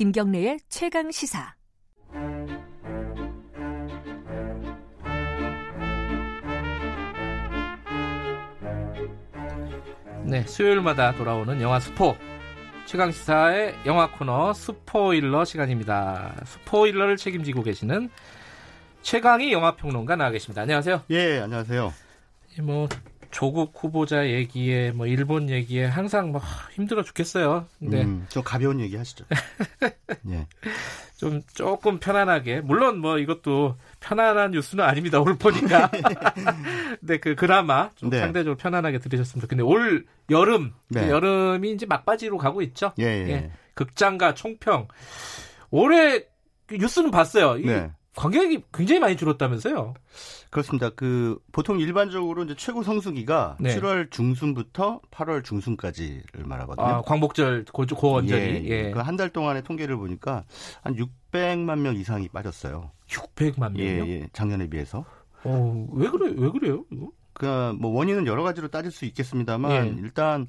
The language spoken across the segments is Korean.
김경래의 최강 시사. 네, 수요일마다 돌아오는 영화 스포 최강 시사의 영화 코너 스포일러 시간입니다. 스포일러를 책임지고 계시는 최강희 영화 평론가 나와 계십니다. 안녕하세요. 예, 안녕하세요. 뭐 조국 후보자 얘기에 뭐 일본 얘기에 항상 뭐 힘들어 죽겠어요. 근데 음, 좀 가벼운 얘기 하시죠. 예. 좀 조금 편안하게 물론 뭐 이것도 편안한 뉴스는 아닙니다. 오늘 보니까. 근데 그 그나마 좀 네. 상대적으로 편안하게 들으셨습니다. 근데 올 여름 네. 여름이 이제 막바지로 가고 있죠. 예, 예. 예. 극장과 총평 올해 뉴스는 봤어요. 네. 관객이 굉장히 많이 줄었다면서요? 그렇습니다. 그 보통 일반적으로 이제 최고 성수기가 네. 7월 중순부터 8월 중순까지를 말하거든요. 아, 광복절 고원절이 예, 예. 그 한 달 동안의 통계를 보니까 한 600만 명 이상이 빠졌어요. 600만 명요? 예, 예. 작년에 비해서. 어, 왜 그래? 왜 그래요? 이거? 그뭐 원인은 여러 가지로 따질 수 있겠습니다만 예. 일단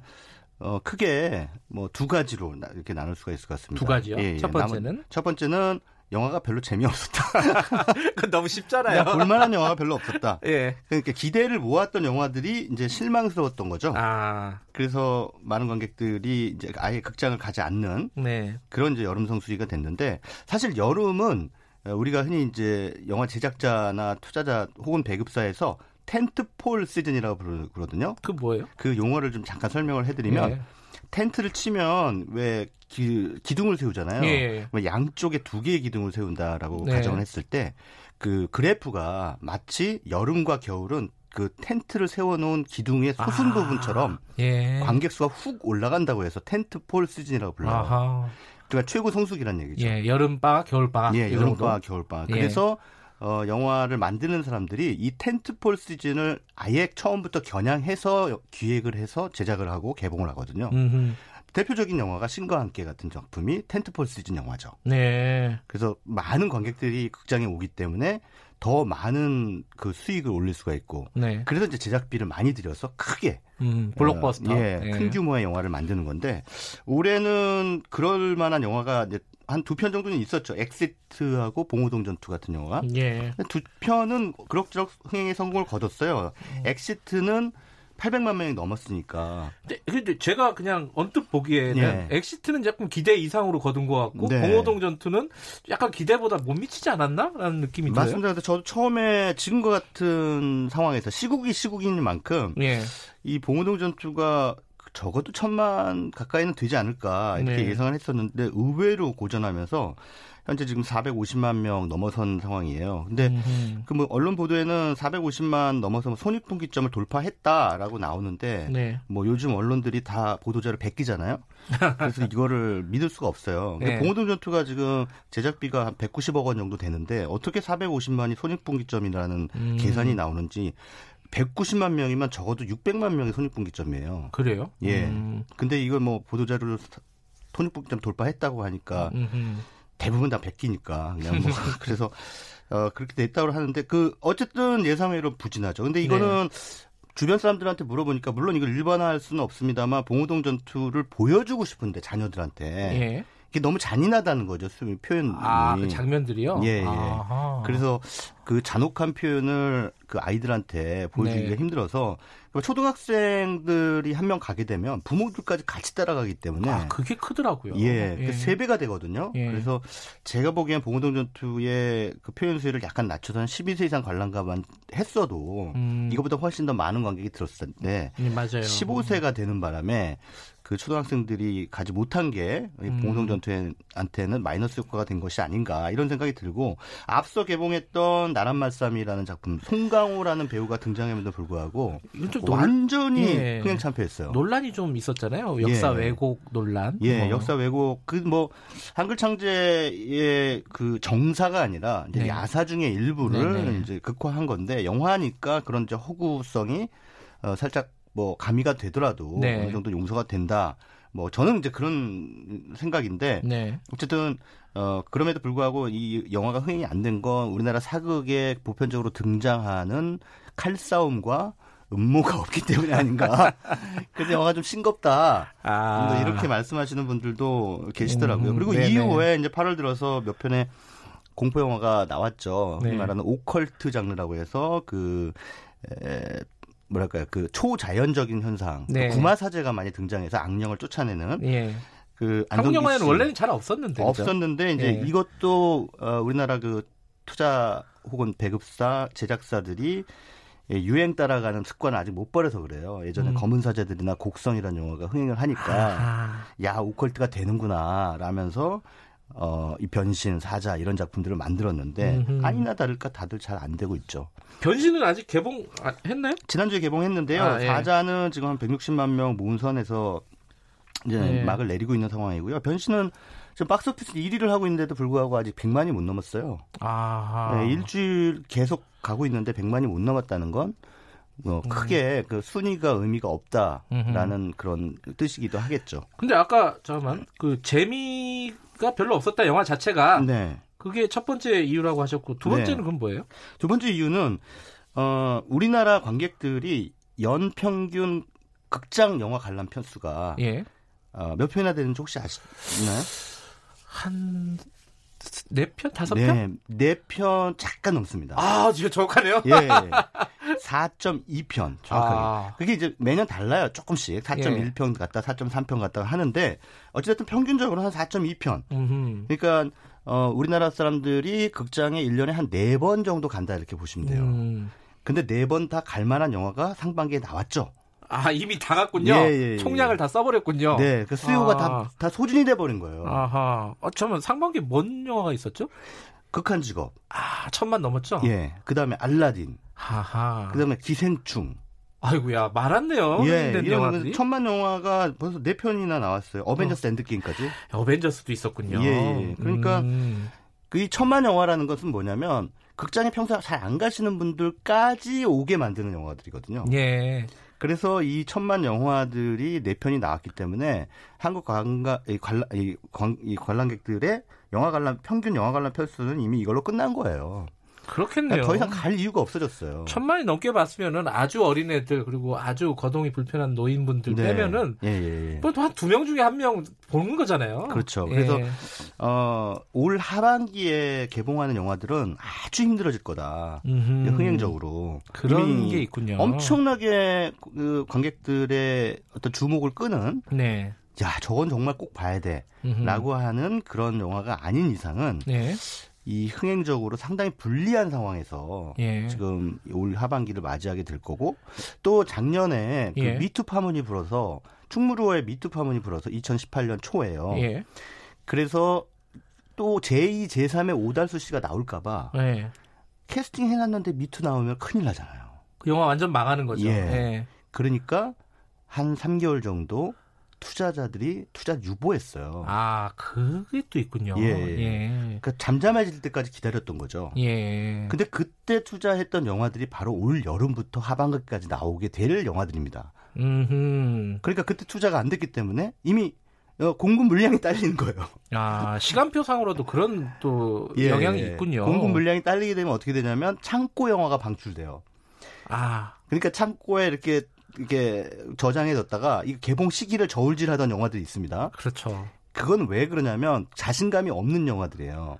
어 크게 뭐 두 가지로 이렇게 나눌 수가 있을 것 같습니다. 두 가지요? 예, 예. 첫 번째는 남은, 첫 번째는 영화가 별로 재미없었다. 그 너무 쉽잖아요. 볼만한 영화가 별로 없었다. 예. 그러니까 기대를 모았던 영화들이 이제 실망스러웠던 거죠. 아. 그래서 많은 관객들이 이제 아예 극장을 가지 않는 네. 그런 이제 여름 성수기가 됐는데 사실 여름은 우리가 흔히 이제 영화 제작자나 투자자 혹은 배급사에서 텐트폴 시즌이라고 부르거든요. 그 뭐예요? 그 용어를 좀 잠깐 설명을 해드리면 예. 텐트를 치면 왜 기, 기둥을 세우잖아요. 예. 뭐 양쪽에 두 개의 기둥을 세운다라고 네. 가정을 했을 때 그 그래프가 마치 여름과 겨울은 그 텐트를 세워놓은 기둥의 소순 아, 부분처럼 예. 관객 수가 훅 올라간다고 해서 텐트 폴 시즌이라고 불러요. 아하. 그러니까 최고 성수기란 얘기죠. 예, 여름바, 겨울바. 예, 여름바, 겨울바. 예. 그래서 어, 영화를 만드는 사람들이 이 텐트폴 시즌을 아예 처음부터 겨냥해서 기획을 해서 제작을 하고 개봉을 하거든요. 음흠. 대표적인 영화가 신과 함께 같은 작품이 텐트폴 시즌 영화죠. 네. 그래서 많은 관객들이 극장에 오기 때문에 더 많은 그 수익을 올릴 수가 있고. 네. 그래서 이제 제작비를 많이 들여서 크게 음, 블록버스터. 어, 예, 네. 큰 규모의 영화를 만드는 건데 올해는 그럴 만한 영화가 이제 한 두 편 정도는 있었죠. 엑시트하고 봉오동 전투 같은 영화가. 예. 두 편은 그럭저럭 흥행에 성공을 거뒀어요. 음. 엑시트는 800만 명이 넘었으니까. 근데, 근데 제가 그냥 언뜻 보기에는 네. 엑시트는 조금 기대 이상으로 거둔 것 같고 네. 봉오동 전투는 약간 기대보다 못 미치지 않았나라는 느낌이 들어요. 맞습니다. 저도 처음에 지금과 같은 상황에서 시국이 시국인 만큼 네. 이 봉호동 전투가 적어도 천만 가까이는 되지 않을까 이렇게 네. 예상을 했었는데 의외로 고전하면서 현재 지금 450만 명 넘어선 상황이에요. 근데 그 뭐 언론 보도에는 450만 넘어서 손익분기점을 돌파했다라고 나오는데 네. 뭐 요즘 언론들이 다 보도자를 베끼잖아요. 그래서 이거를 믿을 수가 없어요. 네. 봉호동 전투가 지금 제작비가 한 190억 원 정도 되는데 어떻게 450만이 손익분기점이라는 음. 계산이 나오는지 190만 명이면 적어도 600만 명의 손익분기점이에요. 그래요? 예. 음. 근데 이걸 뭐 보도자료를 손익분기점 돌파했다고 하니까 음흠. 대부분 다 베끼니까 그냥 뭐 그래서 어 그렇게 됐다고 하는데 그 어쨌든 예상외로 부진하죠. 근데 이거는 네. 주변 사람들한테 물어보니까 물론 이걸 일반화할 수는 없습니다만 봉호동 전투를 보여주고 싶은데 자녀들한테 예. 이게 너무 잔인하다는 거죠. 표현이. 아, 그 장면들이요? 예, 예. 그래서 그 잔혹한 표현을 그 아이들한테 보여주기가 네. 힘들어서 그 초등학생들이 한 명 가게 되면 부모들까지 같이 따라가기 때문에 아, 그게 크더라고요. 예, 예. 세 배가 되거든요. 예. 그래서 제가 보기엔 봉호동 전투의 그 표현 수위를 약간 낮춰서 한 12세 이상 관람가만 했어도 음. 이거보다 훨씬 더 많은 관객이 들었을 텐데 네, 맞아요. 15세가 되는 바람에 그 초등학생들이 가지 못한 게 음. 봉동 전투한테는 마이너스 효과가 된 것이 아닌가 이런 생각이 들고 앞서 개봉했던 나란 말씀이라는 작품 송강 호라는 배우가 등장함에도 불구하고 완전히 예. 흥행참패했어요. 논란이 좀 있었잖아요. 역사 예. 왜곡 논란. 예, 뭐. 역사 왜곡 그 뭐 한글 창제의 그 정사가 아니라 이제 네. 야사 중의 일부를 네네. 네. 이제 극화한 건데 영화니까 그런 이제 허구성이 어, 살짝 뭐 가미가 되더라도 네. 어느 정도 용서가 된다. 뭐 저는 이제 그런 생각인데 네. 어쨌든 어 그럼에도 불구하고 이 영화가 흥행이 안 된 건 우리나라 사극에 보편적으로 등장하는 칼싸움과 음모가 없기 때문이 아닌가. 그래서 영화가 좀 싱겁다. 아. 이렇게 말씀하시는 분들도 계시더라고요. 음, 그리고 네네. 이후에 이제 8월 들어서 몇 편의 공포 영화가 나왔죠. 네. 말하는 오컬트 장르라고 해서 그 에, 뭐랄까요 그 초자연적인 현상 네. 그 구마 사제가 많이 등장해서 악령을 쫓아내는 예. 그 한국 영화에는 원래는 잘 없었는데 없었는데 이제 예. 이것도 어, 우리나라 그 투자 혹은 배급사 제작사들이 예, 유행 따라가는 습관을 아직 못 버려서 그래요. 예전에 음. 검은 사제들이나 곡성이라는 영화가 흥행을 하니까 아. 야 오컬트가 되는구나 라면서 어, 이 변신, 사자 이런 작품들을 만들었는데 음흠. 아니나 다를까 다들 잘 안 되고 있죠. 변신은 아직 개봉했나요? 지난주에 개봉했는데요. 아, 예. 사자는 지금 한 160만 명 모은 선에서 이제 네. 막을 내리고 있는 상황이고요. 변신은 지금 박스오피스 1위를 하고 있는데도 불구하고 아직 100만이 못 넘었어요. 아 네, 일주일 계속 가고 있는데 100만이 못 넘었다는 건뭐 크게 그 순위가 의미가 없다라는 음흠. 그런 뜻이기도 하겠죠. 근데 아까 잠깐만 그 재미 가 별로 없었다 영화 자체가 네. 그게 첫 번째 이유라고 하셨고 두 번째는 네. 그건 뭐예요? 두 번째 이유는 어 우리나라 관객들이 연 평균 극장 영화 관람 편수가 예. 어, 몇 편이나 되는지 혹시 아시나요? 한, 네 편? 다섯 편? 네, 네 편 잠깐 넘습니다. 아, 진짜 정확하네요? 예. 4.2편, 정확하게. 아. 그게 이제 매년 달라요, 조금씩. 4.1편 예. 갔다, 4.3편 갔다 하는데, 어찌됐든 평균적으로 한 4.2편. 음흠. 그러니까, 어, 우리나라 사람들이 극장에 1년에 한 네 번 정도 간다, 이렇게 보시면 돼요. 음. 근데 네 번 다 갈 만한 영화가 상반기에 나왔죠. 아 이미 다 갔군요. 예, 예, 예. 총량을 다 써버렸군요. 네, 그 수요가 아. 다, 다 소진이 돼버린 거예요. 아하. 어, 저면 상반기 뭔 영화가 있었죠? 극한 직업. 아 천만 넘었죠. 예. 그 다음에 알라딘. 하하. 그 다음에 기생충. 아이고야 말았네요. 예, 이런 천만 영화가 벌써 네 편이나 나왔어요. 어벤져스 어. 엔드게임까지. 어벤져스도 있었군요. 예, 예. 그러니까 음. 그이 천만 영화라는 것은 뭐냐면 극장에 평소에 잘안 가시는 분들까지 오게 만드는 영화들이거든요. 예. 그래서 이 천만 영화들이 네 편이 나왔기 때문에 한국 관광 이 관람 이, 관, 이 관람객들의 영화 관람 평균 영화 관람 편수는 이미 이걸로 끝난 거예요. 그렇겠네요. 더 이상 갈 이유가 없어졌어요. 천만이 넘게 봤으면은 아주 어린 애들 그리고 아주 거동이 불편한 노인분들 네. 빼면은 예, 예, 예. 뭐한 두 명 중에 한 명 보는 거잖아요. 그렇죠. 예. 그래서 어, 올 하반기에 개봉하는 영화들은 아주 힘들어질 거다. 음흠. 흥행적으로 그런 게 있군요. 엄청나게 그 관객들의 어떤 주목을 끄는. 네. 야, 저건 정말 꼭 봐야 돼. 라고 하는 그런 영화가 아닌 이상은 네. 이 흥행적으로 상당히 불리한 상황에서 예. 지금 올 하반기를 맞이하게 될 거고 또 작년에 그 예. 미투 파문이 불어서 충무로에 미투 파문이 불어서 2018년 초에요. 예. 그래서 또 제2, 제3의 오달수 씨가 나올까봐 예. 캐스팅 해놨는데 미투 나오면 큰일 나잖아요. 그 영화 완전 망하는 거죠. 예. 예. 그러니까 한 3개월 정도 투자자들이 투자 유보했어요. 아, 그게 또 있군요. 예. 예. 그러니까 잠잠해질 때까지 기다렸던 거죠. 예. 근데 그때 투자했던 영화들이 바로 올 여름부터 하반기까지 나오게 될 영화들입니다. 음흠. 그러니까 그때 투자가 안 됐기 때문에 이미 어, 공급 물량이 딸리는 거예요. 아, 시간표상으로도 그런 또 예, 영향이 있군요. 공급 물량이 딸리게 되면 어떻게 되냐면 창고 영화가 방출돼요. 아. 그러니까 창고에 이렇게 이게 저장해뒀다가 이 개봉 시기를 저울질하던 영화들이 있습니다. 그렇죠. 그건 왜 그러냐면 자신감이 없는 영화들이에요.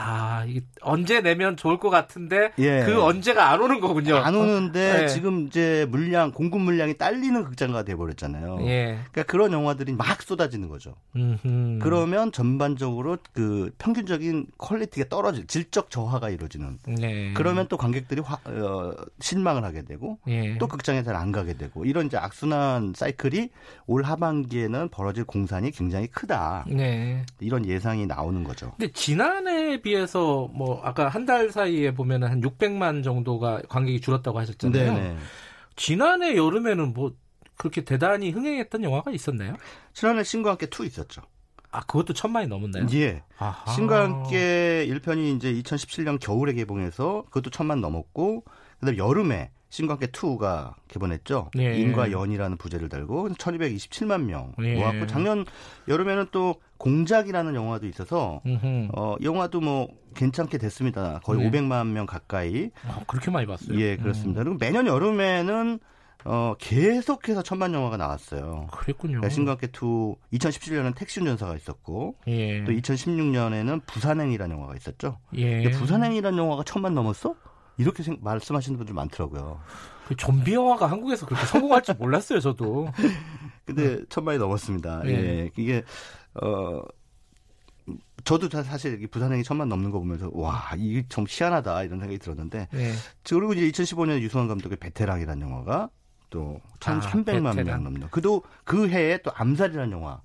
아, 이게 언제 내면 좋을 것 같은데 예. 그 언제가 안 오는 거군요. 안 오는데 어? 지금 이제 물량 공급 물량이 딸리는 극장가 돼 버렸잖아요. 예. 그러니까 그런 영화들이 막 쏟아지는 거죠. 음흠. 그러면 전반적으로 그 평균적인 quality가 떨어질 질적 저하가 이루어지는. 네. 그러면 또 관객들이 화, 어, 실망을 하게 되고 예. 또 극장에 잘 안 가게 되고 이런 이제 악순환 사이클이 올 하반기에는 벌어질 공산이 굉장히 크다. 네. 이런 예상이 나오는 거죠. 근데 지난해 비해서 뭐 아까 한 달 사이에 보면은 한 600만 정도가 관객이 줄었다고 하셨잖아요. 네네. 지난해 여름에는 뭐 그렇게 대단히 흥행했던 영화가 있었나요? 지난해 신과 함께 2 있었죠. 아, 그것도 천만이 넘었나요? 예. 아하. 신과 함께 1편이 이제 2017년 겨울에 개봉해서 그것도 천만 넘었고, 그 다음에 여름에 함께 2가 개봉했죠. 예. 인과 연이라는 부제를 달고 1227만 명 예. 모았고 작년 여름에는 또 공작이라는 영화도 있어서 음흠. 어 영화도 뭐 괜찮게 됐습니다. 거의 네. 500만 명 가까이. 아, 그렇게 많이 봤어요. 예, 그렇습니다. 음. 그리고 매년 여름에는 어, 계속해서 천만 영화가 나왔어요. 그랬군요. 신과 함께 2 2017년은 택시 운전사가 있었고 예. 또 2016년에는 부산행이라는 영화가 있었죠. 예. 부산행이라는 영화가 천만 넘었어? 이렇게 생, 말씀하시는 분들 많더라고요. 그 좀비 영화가 한국에서 그렇게 성공할 줄 몰랐어요, 저도. 근데 천만이 넘었습니다. 예. 예. 이게 어 저도 사실 부산행이 천만 넘는 거 보면서 와 이게 좀 희한하다 이런 생각이 들었는데 네. 그리고 이제 2015년에 유승환 감독의 베테랑이라는 영화가 또 1,300만 아, 명 넘는 그도 그 해에 또 암살이라는 영화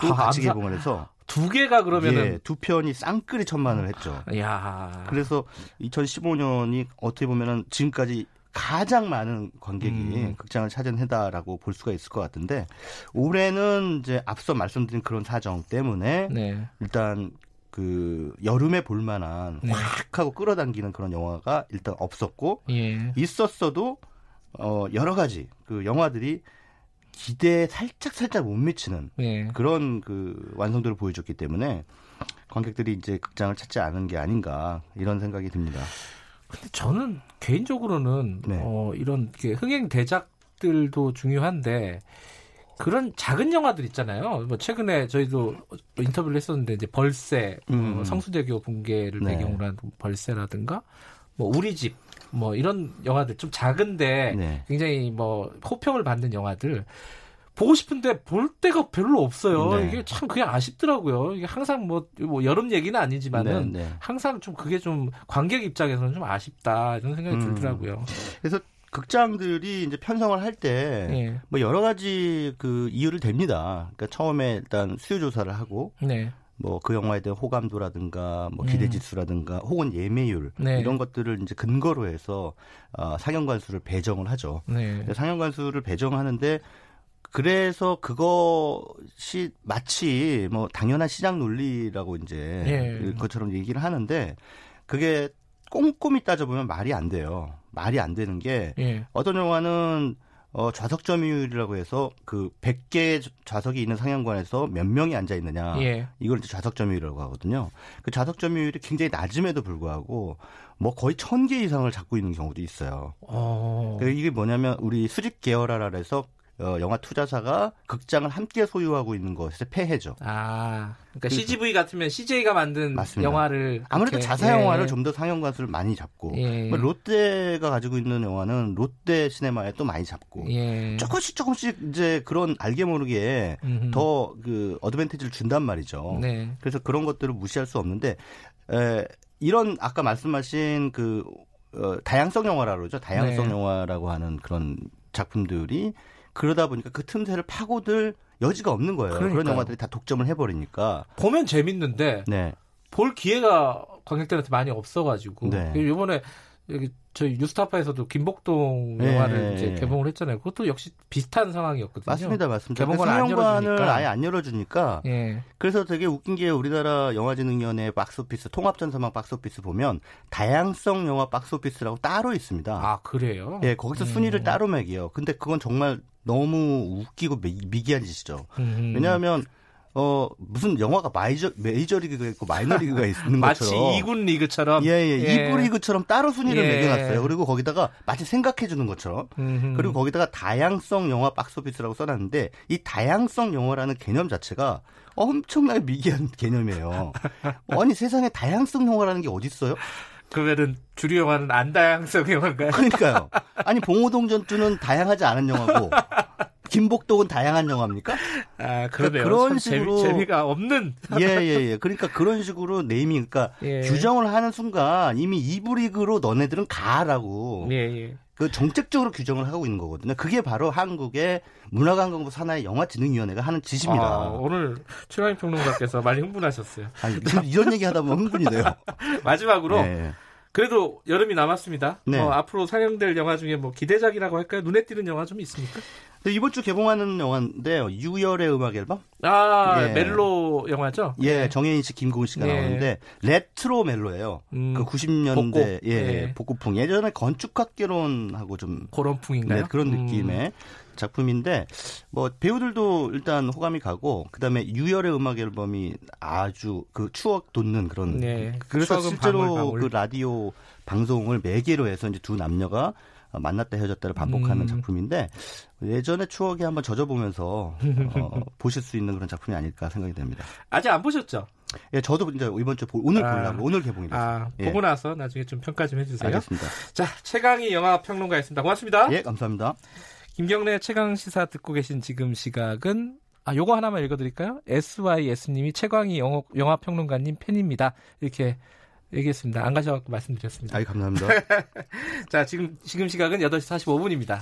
또 아, 같이 암살. 개봉을 해서 두 개가 그러면은 예, 두 편이 쌍끌이 천만을 했죠. 야. 그래서 2015년이 어떻게 보면은 지금까지 가장 많은 관객이 음. 극장을 찾은 해다라고 볼 수가 있을 것 같은데 올해는 이제 앞서 말씀드린 그런 사정 때문에 네. 일단 그 여름에 볼 만한 네. 확 하고 끌어당기는 그런 영화가 일단 없었고 예. 있었어도 어 여러 가지 그 영화들이 기대에 살짝 살짝 못 미치는 예. 그런 그 완성도를 보여줬기 때문에 관객들이 이제 극장을 찾지 않은 게 아닌가 이런 생각이 듭니다. 근데 저는 개인적으로는 네. 어, 이런 흥행 대작들도 중요한데 그런 작은 영화들 있잖아요. 뭐 최근에 저희도 인터뷰를 했었는데 이제 벌새, 어, 음. 어, 성수대교 붕괴를 네. 배경으로 한 벌새라든가 뭐 우리 집 뭐 이런 영화들 좀 작은데 네. 굉장히 뭐 호평을 받는 영화들 보고 싶은데 볼 데가 별로 없어요. 네. 이게 참 그게 아쉽더라고요. 이게 항상 뭐, 뭐 여름 얘기는 아니지만은 네, 네. 항상 좀 그게 좀 관객 입장에서는 좀 아쉽다 이런 생각이 음. 들더라고요. 그래서 극장들이 이제 편성을 할 때뭐 예. 네. 여러 가지 그 이유를 댑니다. 그러니까 처음에 일단 수요 조사를 하고 네. 뭐 그 영화에 대한 호감도라든가 뭐 기대 음. 지수라든가 음. 혹은 예매율 네. 이런 것들을 이제 근거로 해서 어, 상영관 수를 배정을 하죠. 네. 상영관 수를 배정하는데 그래서 그것이 마치 뭐 당연한 시장 논리라고 이제 예. 그것처럼 얘기를 하는데 그게 꼼꼼히 따져보면 말이 안 돼요. 말이 안 되는 게 예. 어떤 영화는 어, 좌석 점유율이라고 해서 그 100개 좌석이 있는 상영관에서 몇 명이 앉아 있느냐. 예. 이걸 이제 좌석 점유율이라고 하거든요. 그 좌석 점유율이 굉장히 낮음에도 불구하고 뭐 거의 1000개 이상을 잡고 있는 경우도 있어요. 어. 이게 뭐냐면 우리 수직 계열화라 해서 어, 영화 투자사가 극장을 함께 소유하고 있는 것의 폐해죠. 아, 그러니까 그, CGV 같으면 CJ가 만든 맞습니다. 영화를 아무래도 자사 영화를 예. 좀더 상영관 수를 많이 잡고 예. 뭐 롯데가 가지고 있는 영화는 롯데 시네마에 또 많이 잡고 예. 조금씩 조금씩 이제 그런 알게 모르게 더 그 어드밴티지를 준단 말이죠. 네. 그래서 그런 것들을 무시할 수 없는데 에, 이런 아까 말씀하신 그 어, 다양성 영화라고 그러죠. 다양성 네. 영화라고 하는 그런 작품들이 그러다 보니까 그 틈새를 파고들 여지가 없는 거예요. 그러니까요. 그런 영화들이 다 독점을 해버리니까. 보면 재밌는데 네. 볼 기회가 관객들한테 많이 없어가지고 네. 이번에 여기 저희 뉴스타파에서도 김복동 네. 영화를 이제 개봉을 했잖아요. 그것도 역시 비슷한 상황이었거든요. 맞습니다, 맞습니다. 개봉을 상영관을 아예 안 열어주니까. 예. 그래서 되게 웃긴 게 우리나라 영화진흥위원회 박스오피스 통합전산망 박스오피스 보면 다양성 영화 박스오피스라고 따로 있습니다. 아 그래요? 예, 거기서 음. 순위를 따로 매겨요. 근데 그건 정말 너무 웃기고 미 기이한 짓이죠. 음. 왜냐하면 어 무슨 영화가 마이저 메이저 리그가 있고 마이너 리그가 있는 마치 것처럼 마치 2군 리그처럼 예예 예, 예. 2부 리그처럼 따로 순위를 예. 매겨놨어요. 그리고 거기다가 마치 생각해 주는 것처럼 음흠. 그리고 거기다가 다양성 영화 박스오피스라고 써놨는데 이 다양성 영화라는 개념 자체가 엄청나게 미개한 개념이에요. 아니 세상에 다양성 영화라는 게 어디 있어요? 그러면은 주류 영화는 안 다양성 영화인가요? 그러니까요. 아니 봉호동 전투는 다양하지 않은 영화고 김복동은 다양한 영화입니까? 아, 그러네요. 그러니까 그런 식으로 재미, 가 없는. 예, 예, 예. 그러니까 그런 식으로 네이밍, 그러니까 예. 규정을 하는 순간 이미 이브 리그로 너네들은 가라고. 예, 예. 그 정책적으로 규정을 하고 있는 거거든요. 그게 바로 한국의 문화관광부 산하의 영화진흥위원회가 하는 짓입니다. 아, 오늘 최광희 평론가께서 많이 흥분하셨어요. 아니, 이런 얘기 하다 보면 흥분이 돼요. 마지막으로 네. 그래도 여름이 남았습니다. 네. 어, 앞으로 상영될 영화 중에 뭐 기대작이라고 할까요? 눈에 띄는 영화 좀 있습니까? 네, 이번 주 개봉하는 영화인데요. 유열의 음악 앨범? 아, 예. 멜로 영화죠? 예, 네. 정해인 씨, 김고은 씨가 예. 나오는데 레트로 멜로예요. 음, 그 90년대 복고. 예, 예, 복고풍. 예전에 건축학개론하고 좀 그런 풍인가요? 네, 그런 음. 느낌의 작품인데 뭐 배우들도 일단 호감이 가고 그다음에 유열의 음악 앨범이 아주 그 추억 돋는 그런 네, 그래서 실제로 그 라디오 방송을 매개로 해서 이제 두 남녀가 만났다 헤어졌다를 반복하는 음. 작품인데 예전의 추억에 한번 젖어보면서 어, 보실 수 있는 그런 작품이 아닐까 생각이 됩니다. 아직 안 보셨죠? 예, 저도 이제 이번 주 오늘 아, 보려고 오늘 개봉이 됐어요. 아, 예. 보고 나서 나중에 좀 평가 좀 해주세요. 알겠습니다. 자, 최강희 영화 평론가였습니다. 고맙습니다. 예, 감사합니다. 김경래 최강 시사 듣고 계신 지금 시각은 아, 요거 하나만 읽어드릴까요? SYS님이 최광희 영어, 영화 평론가님 팬입니다. 이렇게 얘기했습니다. 안 가셔갖고 말씀드렸습니다. 아이, 감사합니다. 자, 지금, 지금 시각은 8시 45분입니다.